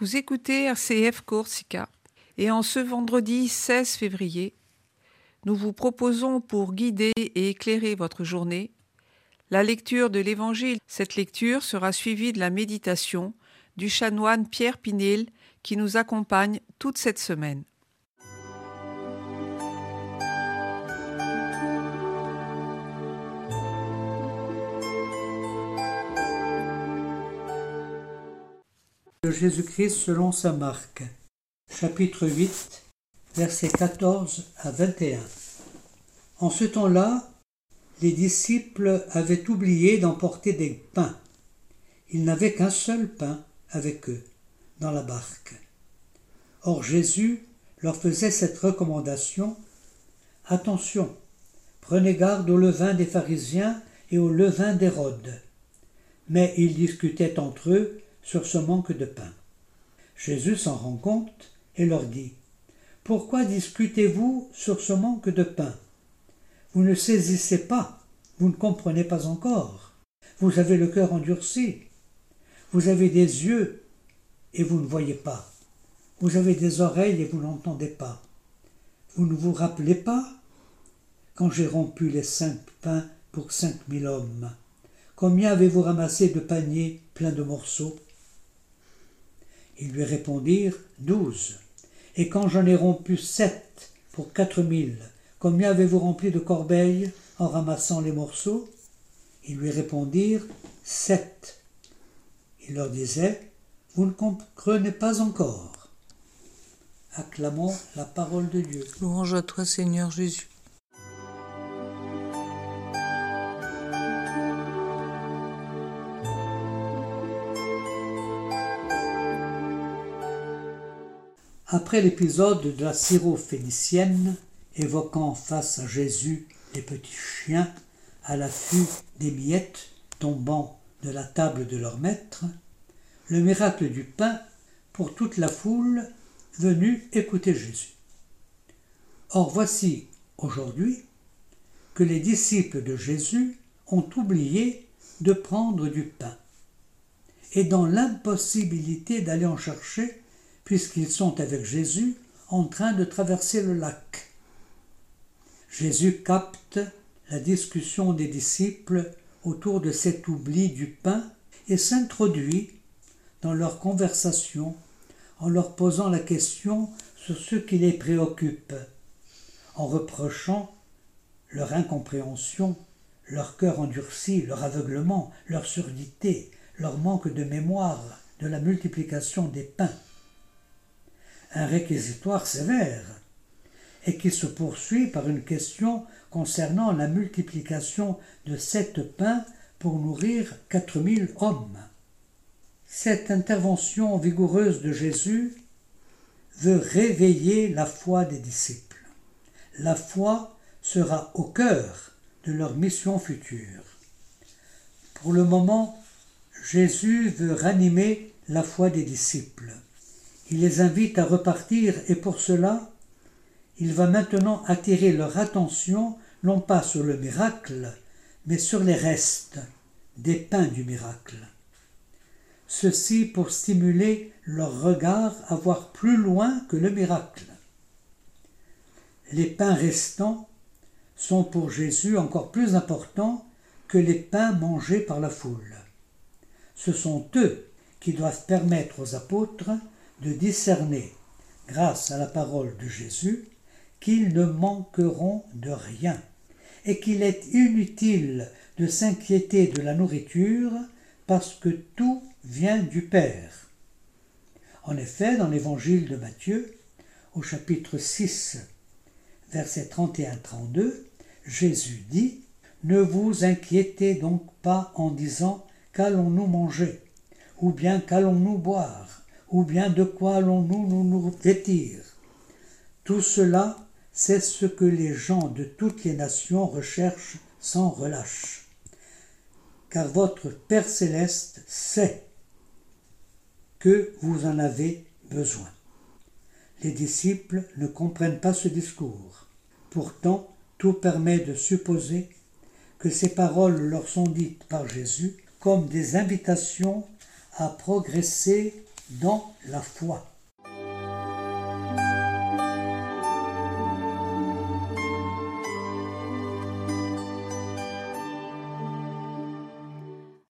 Vous écoutez RCF Corsica et en ce vendredi 16 février, nous vous proposons pour guider et éclairer votre journée la lecture de l'Évangile. Cette lecture sera suivie de la méditation du chanoine Pierre Pinel qui nous accompagne toute cette semaine. Jésus-Christ selon sa marque. Chapitre 8, versets 14 à 21. En ce temps-là, les disciples avaient oublié d'emporter des pains. Ils n'avaient qu'un seul pain avec eux, dans la barque. Or Jésus leur faisait cette recommandation. Attention, prenez garde au levain des pharisiens et au levain d'Hérode. Mais ils discutaient entre eux sur ce manque de pain. Jésus s'en rend compte et leur dit Pourquoi discutez-vous sur ce manque de pain? Vous ne saisissez pas, vous ne comprenez pas encore. Vous avez le cœur endurci. Vous avez des yeux et vous ne voyez pas. Vous avez des oreilles et vous n'entendez pas. Vous ne vous rappelez pas quand j'ai rompu les cinq pains pour cinq mille hommes Combien avez-vous ramassé de paniers pleins de morceaux? Ils lui répondirent Douze. Et quand j'en ai rompu sept pour quatre mille, combien avez-vous rempli de corbeilles en ramassant les morceaux? Ils lui répondirent Sept. Il leur disait Vous ne comprenez pas encore. Acclamons la parole de Dieu. Louange à toi, Seigneur Jésus. Après l'épisode de la syrophénicienne, évoquant face à Jésus les petits chiens à l'affût des miettes tombant de la table de leur maître, le miracle du pain pour toute la foule venue écouter Jésus. Or voici aujourd'hui que les disciples de Jésus ont oublié de prendre du pain, et dans l'impossibilité d'aller en chercher, puisqu'ils sont avec Jésus en train de traverser le lac. Jésus capte la discussion des disciples autour de cet oubli du pain et s'introduit dans leur conversation en leur posant la question sur ce qui les préoccupe, en reprochant leur incompréhension, leur cœur endurci, leur aveuglement, leur surdité, leur manque de mémoire de la multiplication des pains un réquisitoire sévère, et qui se poursuit par une question concernant la multiplication de sept pains pour nourrir quatre mille hommes. Cette intervention vigoureuse de Jésus veut réveiller la foi des disciples. La foi sera au cœur de leur mission future. Pour le moment, Jésus veut ranimer la foi des disciples. Il les invite à repartir et pour cela, il va maintenant attirer leur attention non pas sur le miracle, mais sur les restes des pains du miracle. Ceci pour stimuler leur regard à voir plus loin que le miracle. Les pains restants sont pour Jésus encore plus importants que les pains mangés par la foule. Ce sont eux qui doivent permettre aux apôtres de discerner, grâce à la parole de Jésus, qu'ils ne manqueront de rien, et qu'il est inutile de s'inquiéter de la nourriture, parce que tout vient du Père. En effet, dans l'évangile de Matthieu, au chapitre 6, versets 31-32, Jésus dit Ne vous inquiétez donc pas en disant Qu'allons-nous manger ou bien qu'allons-nous boire? Ou bien de quoi allons-nous nous, nous vêtir? Tout cela, c'est ce que les gens de toutes les nations recherchent sans relâche. Car votre Père céleste sait que vous en avez besoin. Les disciples ne comprennent pas ce discours. Pourtant, tout permet de supposer que ces paroles leur sont dites par Jésus comme des invitations à progresser dans la foi.